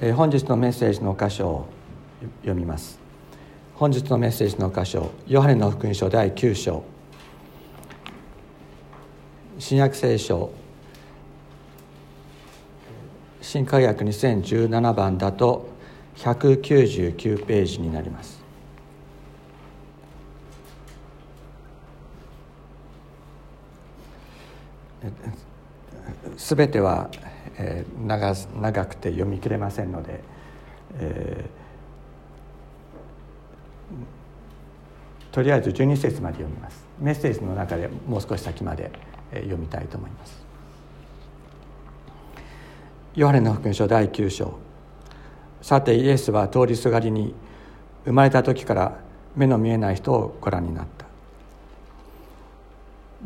本日のメッセージの箇所を読みます。本日のメッセージの箇所ヨハネの福音書第9章。新約聖書。新科学2017番だと199ページになります。すべてはえー、長長くて読み切れませんので、えー、とりあえず12節まで読みます。メッセージの中でもう少し先まで読みたいと思います。ヨハネの福音書第9章。さてイエスは通りすがりに生まれた時から目の見えない人をご覧になった。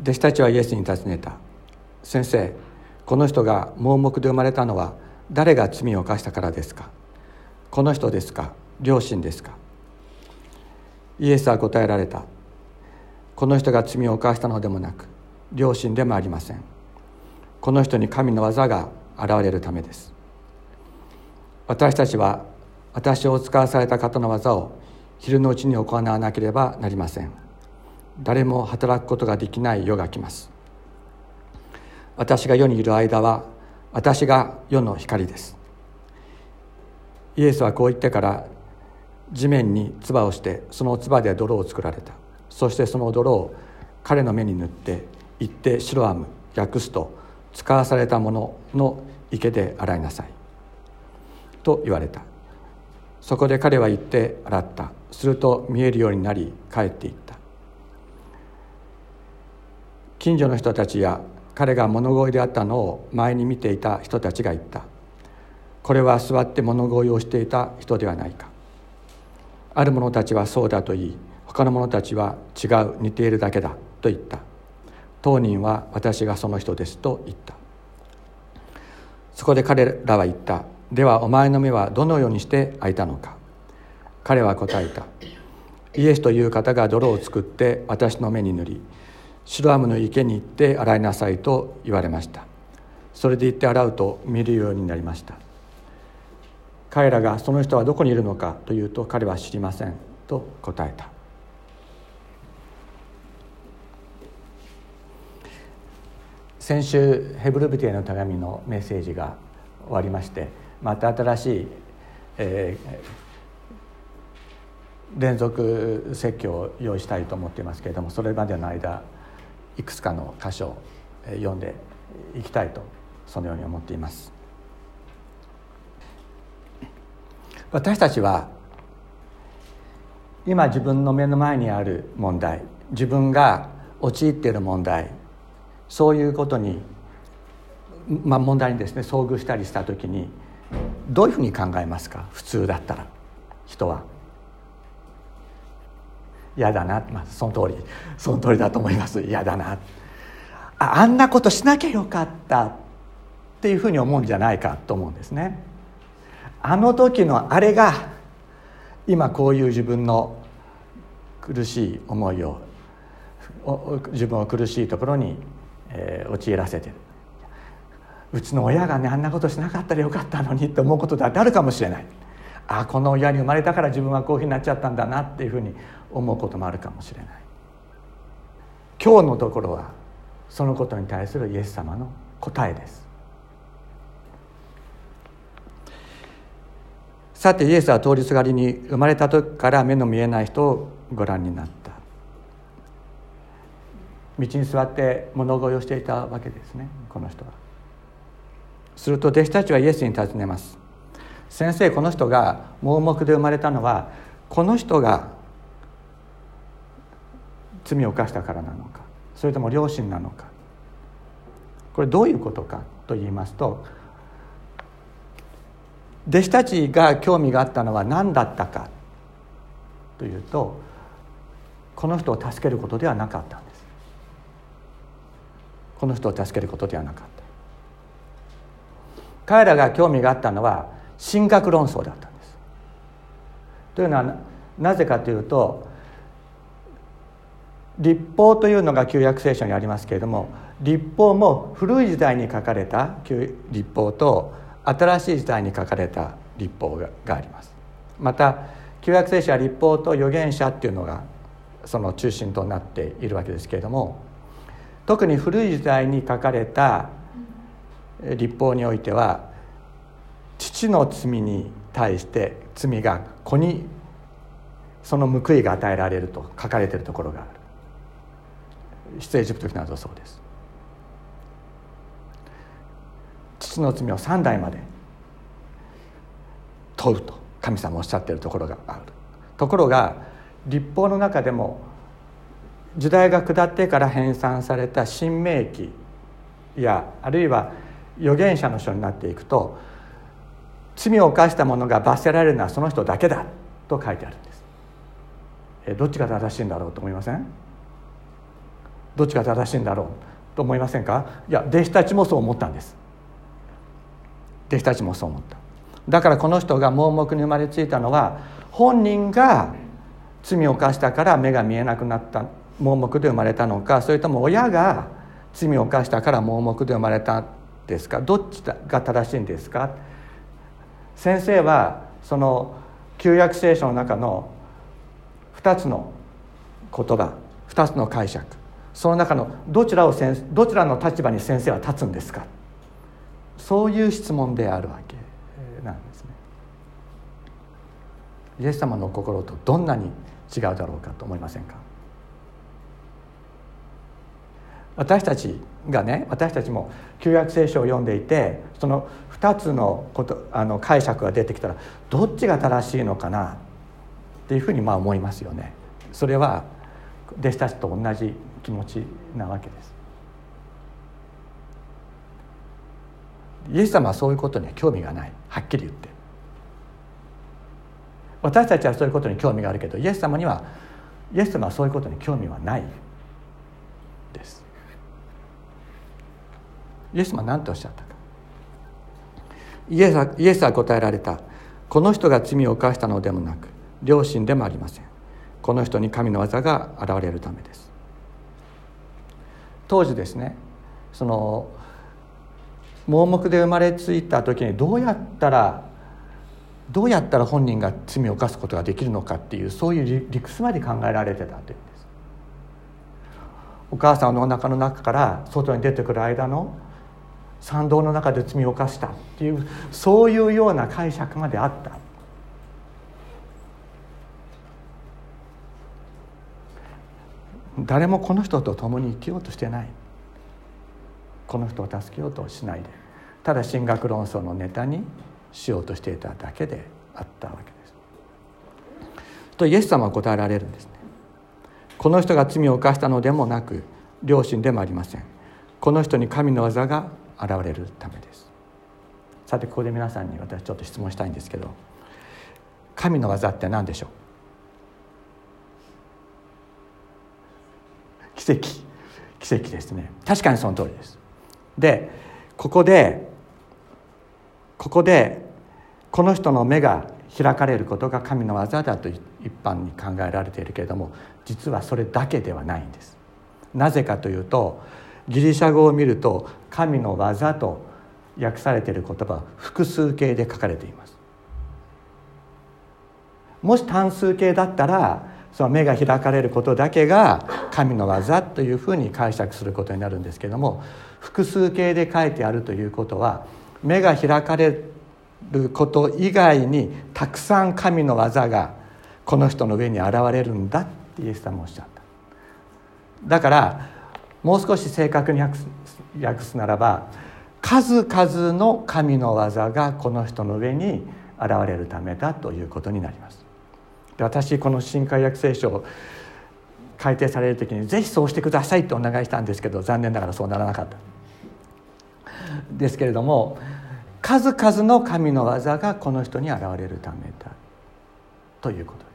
弟子たちはイエスに尋ねた「先生この人が盲目で生まれたのは誰が罪を犯したからですか？この人ですか？両親ですか？イエスは答えられた。この人が罪を犯したのでもなく両親でもありません。この人に神の技が現れるためです。私たちは私を使わされた方の技を昼のうちに行わなければなりません。誰も働くことができない世が来ます。私が世にいる間は私が世の光です。イエスはこう言ってから地面に唾をしてその唾で泥を作られた。そしてその泥を彼の目に塗って行って白アム訳すと使わされたものの池で洗いなさい。と言われた。そこで彼は行って洗った。すると見えるようになり帰っていった。近所の人たちや彼が物乞いであったのを前に見ていた人たちが言った。これは座って物乞いをしていた人ではないか。ある者たちはそうだと言い他の者たちは違う似ているだけだと言った。当人は私がその人ですと言った。そこで彼らは言った。ではお前の目はどのようにして開いたのか。彼は答えた。イエスという方が泥を作って私の目に塗りシロアムの池に行って洗いなさいと言われました。それで行って洗うと見るようになりました。彼らがその人はどこにいるのかというと彼は知りませんと答えた。先週ヘブルビテへの手紙のメッセージが終わりましてまた新しい、えー、連続説教を用意したいと思っていますけれどもそれまでの間いくつかの箇所を読んでいきたいとそのように思っています私たちは今自分の目の前にある問題自分が陥っている問題そういうことに、まあ、問題にですね遭遇したりした時にどういうふうに考えますか？普通だったら人は。嫌だな、まあ、その通りその通りだと思います。嫌だな。ああんなことしなきゃよかったっていうふうに思うんじゃないかと思うんですね。あの時のあれが今こういう自分の苦しい思いを自分を苦しいところに、えー、陥らせてる。うちの親がねあんなことしなかったらよかったのにって思うことだってあるかもしれない。あこの親に生まれたから自分はこういうふうになっちゃったんだなっていうふうに思うこともあるかもしれない。今日のところはそのことに対するイエス様の答えです。さてイエスは通りすがりに生まれた時から目の見えない人をご覧になった。道に座って物乞いをしていたわけですねこの人は。すると弟子たちはイエスに尋ねます。先生この人が盲目で生まれたのはこの人が罪を犯したからなのかそれとも両親なのか。これどういうことかと言いますと弟子たちが興味があったのは何だったかというとこの人を助けることではなかったんです。この人を助けることではなかった。彼らが興味があったのは神学論争だったんです。というのはなぜかというと立法というのが旧約聖書にありますけれども立法も古い時代に書かれた旧立法と新しい時代に書かれた立法があります。また旧約聖書は立法と預言者っていうのがその中心となっているわけですけれども特に古い時代に書かれた立法においては父の罪に対して罪が子にその報いが与えられると書かれているところがある。出エジプト記などそうです。父の罪を3代まで問うと神様おっしゃっているところがある。ところが立法の中でも時代が下ってから編纂された新明記やあるいは預言者の書になっていくと罪を犯した者が罰せられるのはその人だけだと書いてあるんです。えどっちが正しいんだろうと思いません？どっちが正しいんだろうと思いませんか？いや弟子たちもそう思ったんです。弟子たちもそう思った。だからこの人が盲目に生まれついたのは本人が罪を犯したから目が見えなくなった盲目で生まれたのかそれとも親が罪を犯したから盲目で生まれたんですか？どっちが正しいんですか？先生はその旧約聖書の中の2つの言葉2つの解釈その中のどちらをどちらの立場に先生は立つんですかそういう質問であるわけなんですね。イエス様の心とどんなに違うだろうかと思いませんか私たちがね私たちも旧約聖書を読んでいてその2つのことあの解釈が出てきたらどっちが正しいのかなっていうふうにまあ思いますよね。それは弟子たちと同じ気持ちなわけです。イエス様はそういうことには興味がないはっきり言って私たちはそういうことに興味があるけどイエス様にはイエス様はそういうことに興味はないですイエス様は何とおっしゃったか。イエスはイエスは答えられた。この人が罪を犯したのでもなく両親でもありません。この人に神の技が現れるためです。当時ですねその盲目で生まれついた時にどうやったらどうやったら本人が罪を犯すことができるのかっていうそういう理屈まで考えられてたというんですお母さんのお腹の中から外に出てくる間の参道の中で罪を犯したっていうそういうような解釈まであった誰もこの人と共に生きようとしてないこの人を助けようとしないでただ進学論争のネタにしようとしていただけであったわけです。とイエス様は答えられるんですね。この人が罪を犯したのでもなく両親でもありません。この人に神の技が現れるためです。さてここで皆さんに私ちょっと質問したいんですけど神の技って何でしょう？奇跡。奇跡ですね。確かにその通りです。でここでここでこの人の目が開かれることが神の技だと一般に考えられているけれども実はそれだけではないんです。なぜかというとギリシャ語を見ると神の技と訳されている言葉複数形で書かれています。もし単数形だったらその目が開かれることだけが神の技というふうに解釈することになるんですけども複数形で書いてあるということは目が開かれること以外にたくさん神の技がこの人の上に現れるんだってイエス様おっしゃった。だからもう少し正確に訳す訳すならば数々の神の技がこの人の上に現れるためだということになります。で私この新海約聖書を改訂される時にぜひそうしてくださいとお願いしたんですけど残念ながらそうならなかった。ですけれども数々の神の技がこの人に現れるためだということで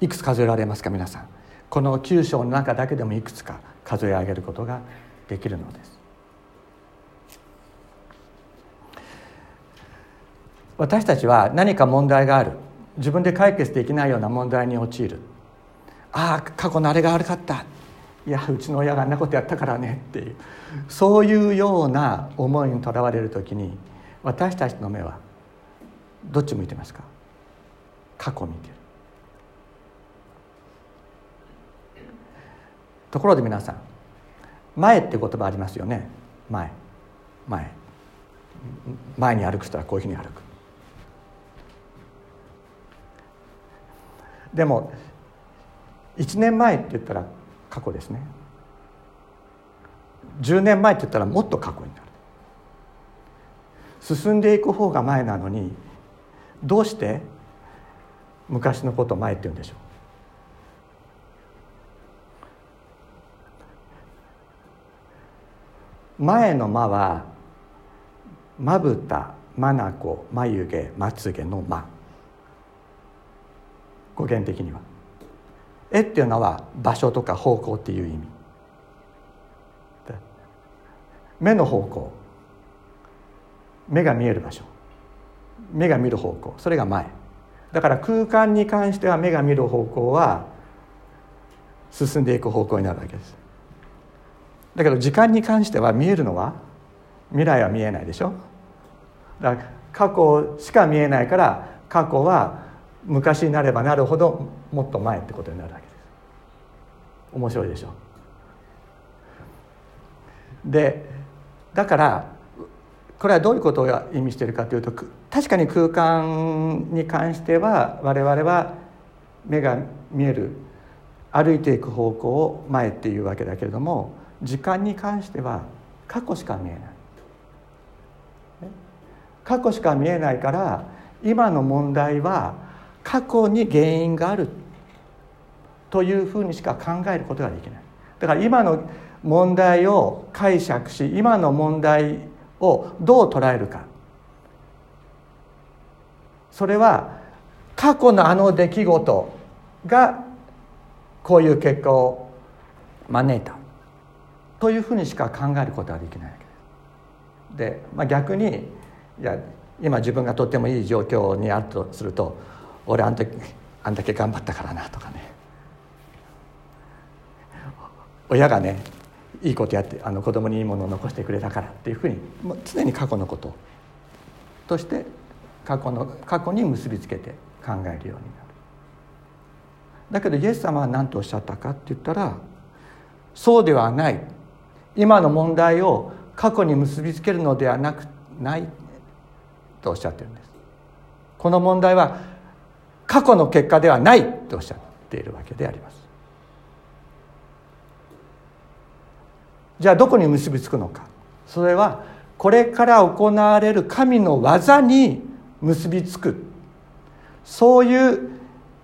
す。いくつ数えられますか皆さん？この9章の中だけでもいくつか数え上げることができるのです。私たちは何か問題がある。自分で解決できないような問題に陥る。ああ過去のあれが悪かった。いやうちの親があんなことやったからね。っていう。そういうような思いにとらわれる時に私たちの目はどっち向いてますか？過去見てる。ところで皆さん前って言葉ありますよね？前。前。前に歩く人はこういうふうに歩く。でも1年前って言ったら過去ですね。10年前って言ったらもっと過去になる。進んでいく方が前なのにどうして昔のことを前って言うんでしょう？前の間はまぶたまなこ眉毛まつげの間。語源的には。絵っていうのは場所とか方向っていう意味。目の方向。目が見える場所。目が見る方向。それが前。だから空間に関しては目が見る方向は進んでいく方向になるわけです。だけど時間に関しては見えるのは未来は見えないでしょ。だから過去しか見えないから過去は昔になればなるほどもっと前ってことになるわけです。面白いでしょ。でだからこれはどういうことを意味しているかというと確かに空間に関しては我々は目が見える歩いていく方向を前っていうわけだけれども時間に関しては過去しか見えない。過去しか見えないから今の問題は過去に原因がある。というふうにしか考えることができない。だから今の問題を解釈し今の問題をどう捉えるか。それは過去のあの出来事がこういう結果を招いた。というふうにしか考えることはできないわけ。です。で、まあ、逆にいや今自分がとってもいい状況にあるとすると俺あん時あんだけ頑張ったからなとかね。親がねいいことやってあの子供にいいものを残してくれたからっていうふうにもう常に過去のこと。として過去の過去に結びつけて考えるようになる。だけどイエス様は何とおっしゃったかって言ったらそうではない。今の問題を過去に結びつけるのではなくないとおっしゃってるんです。この問題は過去の結果ではないとおっしゃっているわけであります。じゃあどこに結びつくのか。それはこれから行われる神の技に結びつく。そういう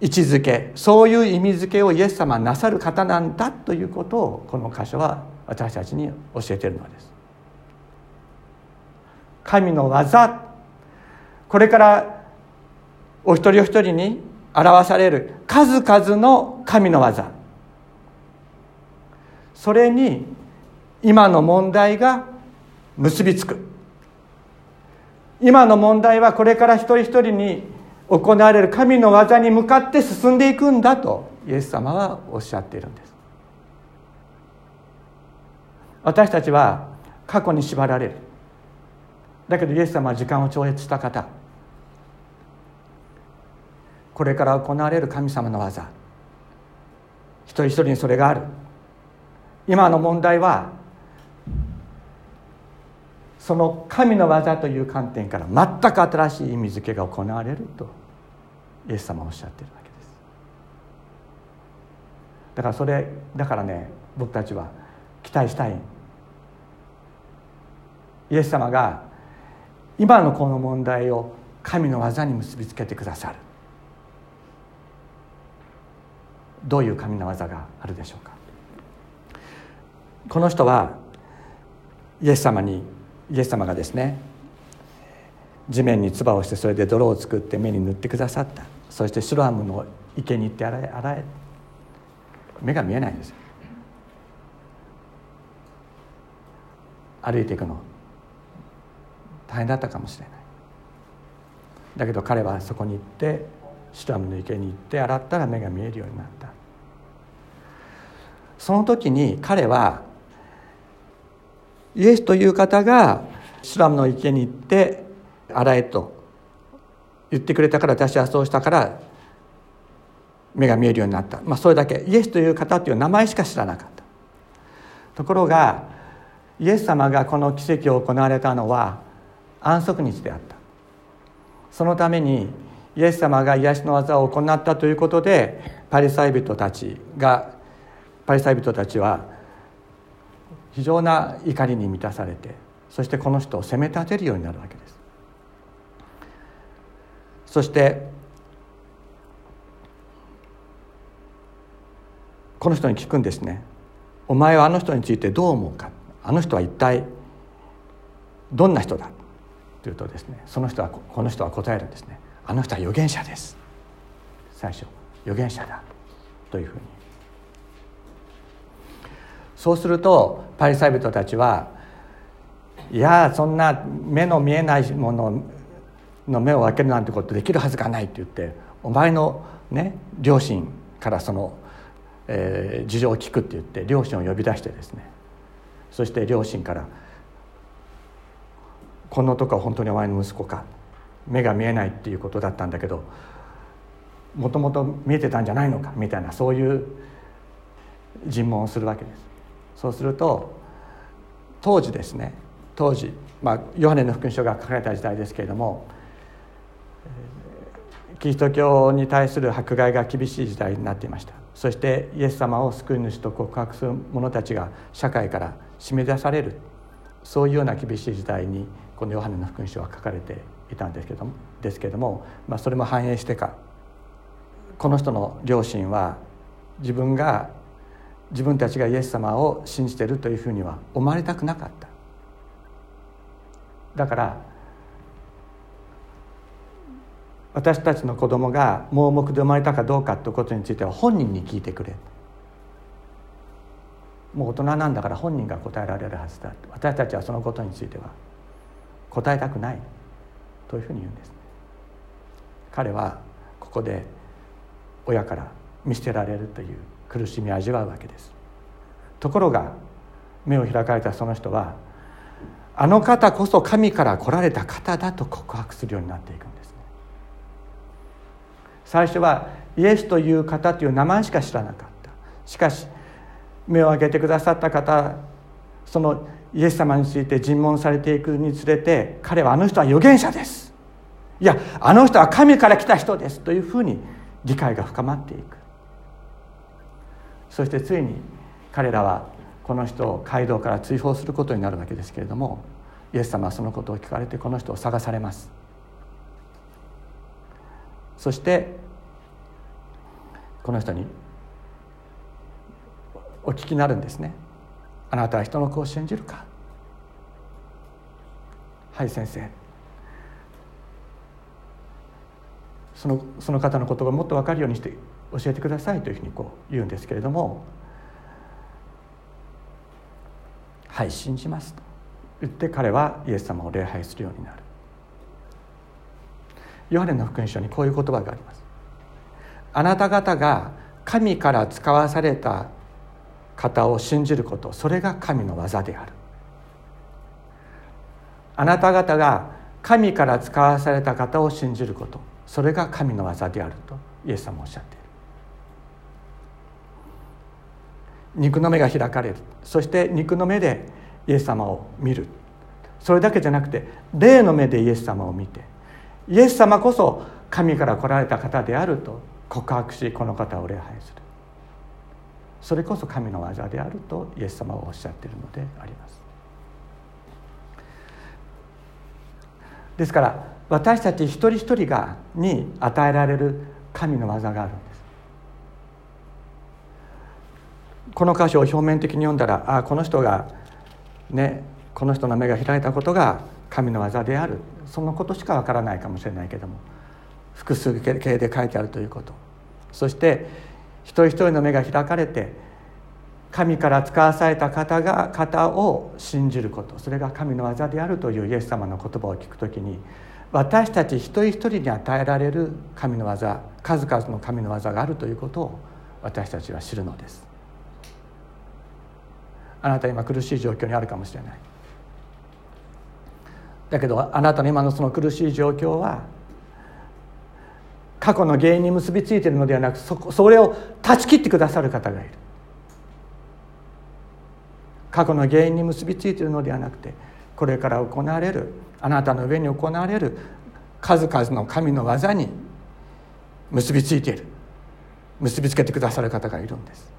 位置づけそういう意味づけをイエス様はなさる方なんだということをこの箇所は私たちに教えているのです。神の技。これからお一人お一人に表される数々の神の技。それに今の問題が結びつく。今の問題はこれから一人一人に行われる神の技に向かって進んでいくんだとイエス様はおっしゃっているんです。私たちは過去に縛られる。だけどイエス様は時間を超越した方。これから行われる神様の技。一人一人にそれがある。今の問題はその神の技という観点から全く新しい意味付けが行われるとイエス様はおっしゃってるわけです。だからそれだからね僕たちは期待したい。イエス様が今のこの問題を神の技に結びつけてくださる。どういう神の技があるでしょうか？この人はイエス様にイエス様がですね地面に唾をしてそれで泥を作って目に塗ってくださった。そしてシロアムの池に行って洗え洗え。目が見えないんです。歩いていくの。大変だったかもしれない。だけど彼はそこに行ってシロアムの池に行って洗ったら目が見えるようになった。その時に彼はイエスという方がシュラムの池に行って洗えと言ってくれたから私はそうしたから目が見えるようになった、まあ、それだけ。イエスという方という名前しか知らなかった。ところがイエス様がこの奇跡を行われたのは安息日であった。そのためにイエス様が癒しの技を行ったということでパリサイ人たちがパリサイ人たちは非常な怒りに満たされてそしてこの人を責め立てるようになるわけです。そしてこの人に聞くんですね「お前はあの人についてどう思うか。あの人は一体どんな人だ?」というとですねその人はこの人は答えるんですね「あの人は預言者です」最初「預言者だ」というふうに。そうするとパリサイ人たちはいやそんな目の見えないものの目を開けるなんてことできるはずがないって言ってお前のね両親からその、えー、事情を聞くって言って両親を呼び出してですね。そして両親から「この男は本当にお前の息子か目が見えないっていうことだったんだけどもともと見えてたんじゃないのか」みたいなそういう尋問をするわけです。そうすると当時ですね当時、まあ、ヨハネの福音書が書かれた時代ですけれどもキリスト教に対する迫害が厳しい時代になっていましたそしてイエス様を救い主と告白する者たちが社会から締め出されるそういうような厳しい時代にこのヨハネの福音書は書かれていたんですけどもですけども、まあ、それも反映してかこの人の両親は自分が自分たちがイエス様を信じているというふうには思われたくなかった。だから私たちの子供が盲目で生まれたかどうかということについては本人に聞いてくれ。もう大人なんだから本人が答えられるはずだ。私たちはそのことについては答えたくない。というふうに言うんです彼はここで親から見捨てられるという苦しみを味わうわけです。ところが目を開かれたその人はあの方こそ神から来られた方だと告白するようになっていくんですね。最初はイエスという方という名前しか知らなかった。しかし目を開けてくださった方そのイエス様について尋問されていくにつれて彼はあの人は預言者です。いやあの人は神から来た人ですというふうに理解が深まっていく。そしてついに彼らはこの人を街道から追放することになるわけですけれどもイエス様はそのことを聞かれてこの人を探されます。そしてこの人にお聞きになるんですね。あなたは人の子を信じるか？はい先生。そのその方の言葉をもっと分かるようにして教えてくださいというふうにこう言うんですけれども「はい信じます」と。言って彼はイエス様を礼拝するようになる。ヨハネの福音書にこういう言葉があります。あなた方が神から使わされた方を信じることそれが神の技である。あなた方が神から使わされた方を信じることそれが神の技であるとイエス様おっしゃっている。肉の目が開かれる。そして肉の目でイエス様を見る。それだけじゃなくて霊の目でイエス様を見てイエス様こそ神から来られた方であると告白しこの方を礼拝する。それこそ神の技であるとイエス様はおっしゃっているのであります。ですから私たち一人一人がに与えられる神の技があるんです。この箇所を表面的に読んだらああこの人がねこの人の目が開いたことが神の技である。そのことしかわからないかもしれないけども複数形で書いてあるということ。そして一人一人の目が開かれて神から使わされた方が方を信じること。それが神の技であるというイエス様の言葉を聞くときに私たち一人一人に与えられる神の技数々の神の技があるということを私たちは知るのです。あなた今苦しい状況にあるかもしれない。だけどあなたの今のその苦しい状況は過去の原因に結びついているのではなくそそれを断ち切ってくださる方がいる。過去の原因に結びついているのではなくてこれから行われるあなたの上に行われる数々の神の技に結びついている。結びつけてくださる方がいるんです。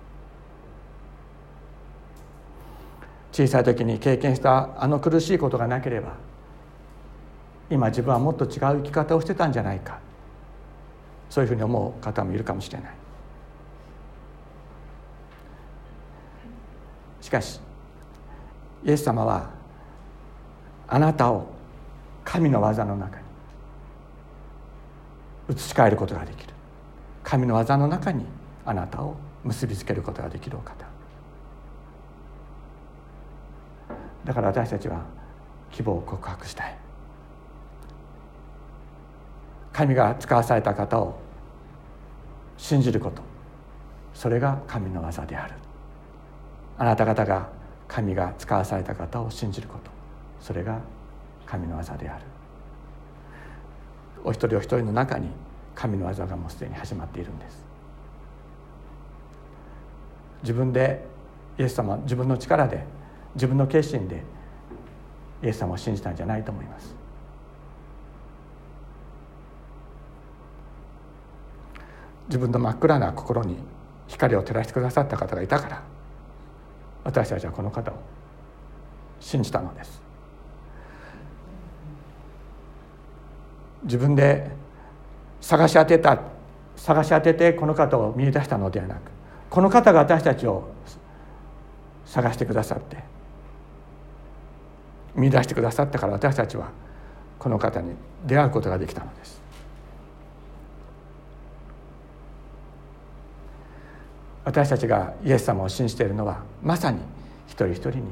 小さい時に経験したあの苦しいことがなければ今自分はもっと違う生き方をしてたんじゃないか。そういうふうに思う方もいるかもしれない。しかしイエス様はあなたを神の技の中に移し替えることができる。神の技の中にあなたを結びつけることができるお方。だから私たちは希望を告白したい。神が使わされた方を信じること。それが神の技である。あなた方が神が使わされた方を信じること。それが神の技である。お一人お一人の中に神の技がもうすでに始まっているんです。自分でイエス様自分の力で自分の決心でイエス様を信じたんじゃないと思います。自分の真っ暗な心に光を照らしてくださった方がいたから私たちはこの方を信じたのです。自分で探し当てた探し当ててこの方を見出したのではなくこの方が私たちを探してくださって見出してくださったから私たちはこの方に出会うことができたのです。私たちがイエス様を信じているのはまさに一人一人に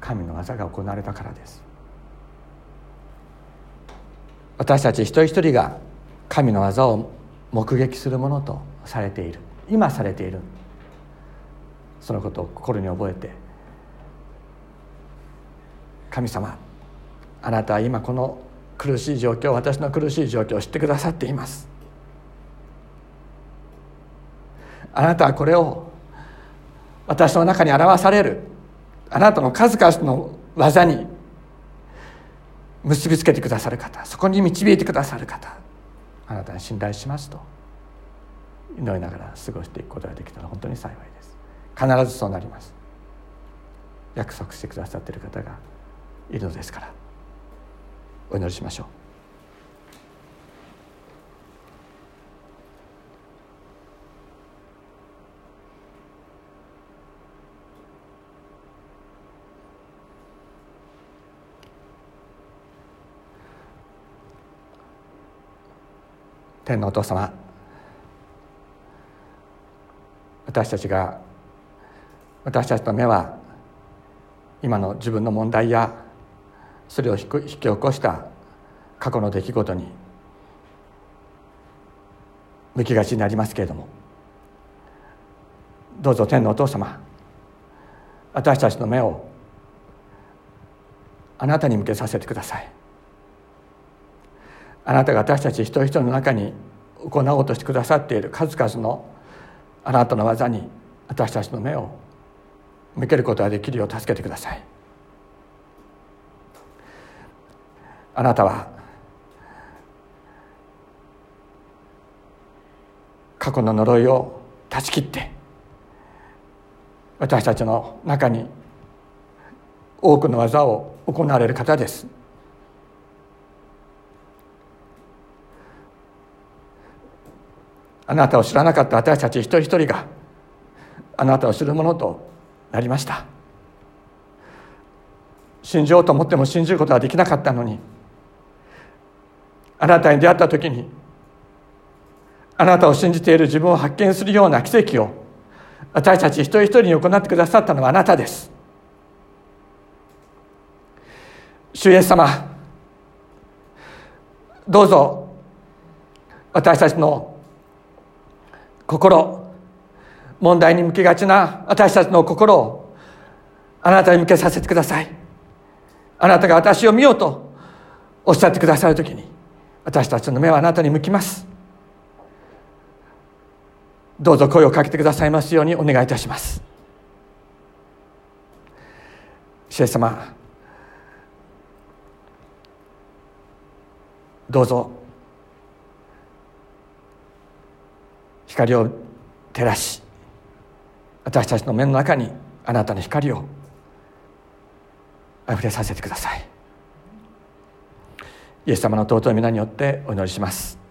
神の技が行われたからです。私たち一人一人が神の技を目撃するものとされている。今されている。そのことを心に覚えて神様あなたは今この苦しい状況私の苦しい状況を知ってくださっています。あなたはこれを私の中に表される。あなたの数々の技に結びつけてくださる方。そこに導いてくださる方。あなたに信頼しますと。祈りながら過ごしていくことができたら本当に幸いです。必ずそうなります。約束してくださっている方がいるのですから。お祈りしましょう。天のお父様。私たちが私たちの目は今の自分の問題やそれを引き起こした過去の出来事に向きがちになりますけれども。どうぞ天のお父様私たちの目をあなたに向けさせてください。あなたが私たち一人一人の中に行おうとしてくださっている数々のあなたの技に私たちの目を向けることができるよう助けてください。あなたは過去の呪いを断ち切って私たちの中に多くの技を行われる方です。あなたを知らなかった私たち一人一人があなたを知るものとなりました。信じようと思っても信じることができなかったのにあなたに出会った時にあなたを信じている自分を発見するような奇跡を私たち一人一人に行ってくださったのはあなたです。主イエス様どうぞ私たちの心。問題に向けがちな私たちの心をあなたに向けさせてください。あなたが私を見ようとおっしゃってくださる時に私たちの目はあなたに向きます。どうぞ声をかけてくださいますようにお願いいたします。主様どうぞ光を照らし私たちの目の中にあなたの光をあふれさせてください。イエス様の尊い皆によってお祈りします。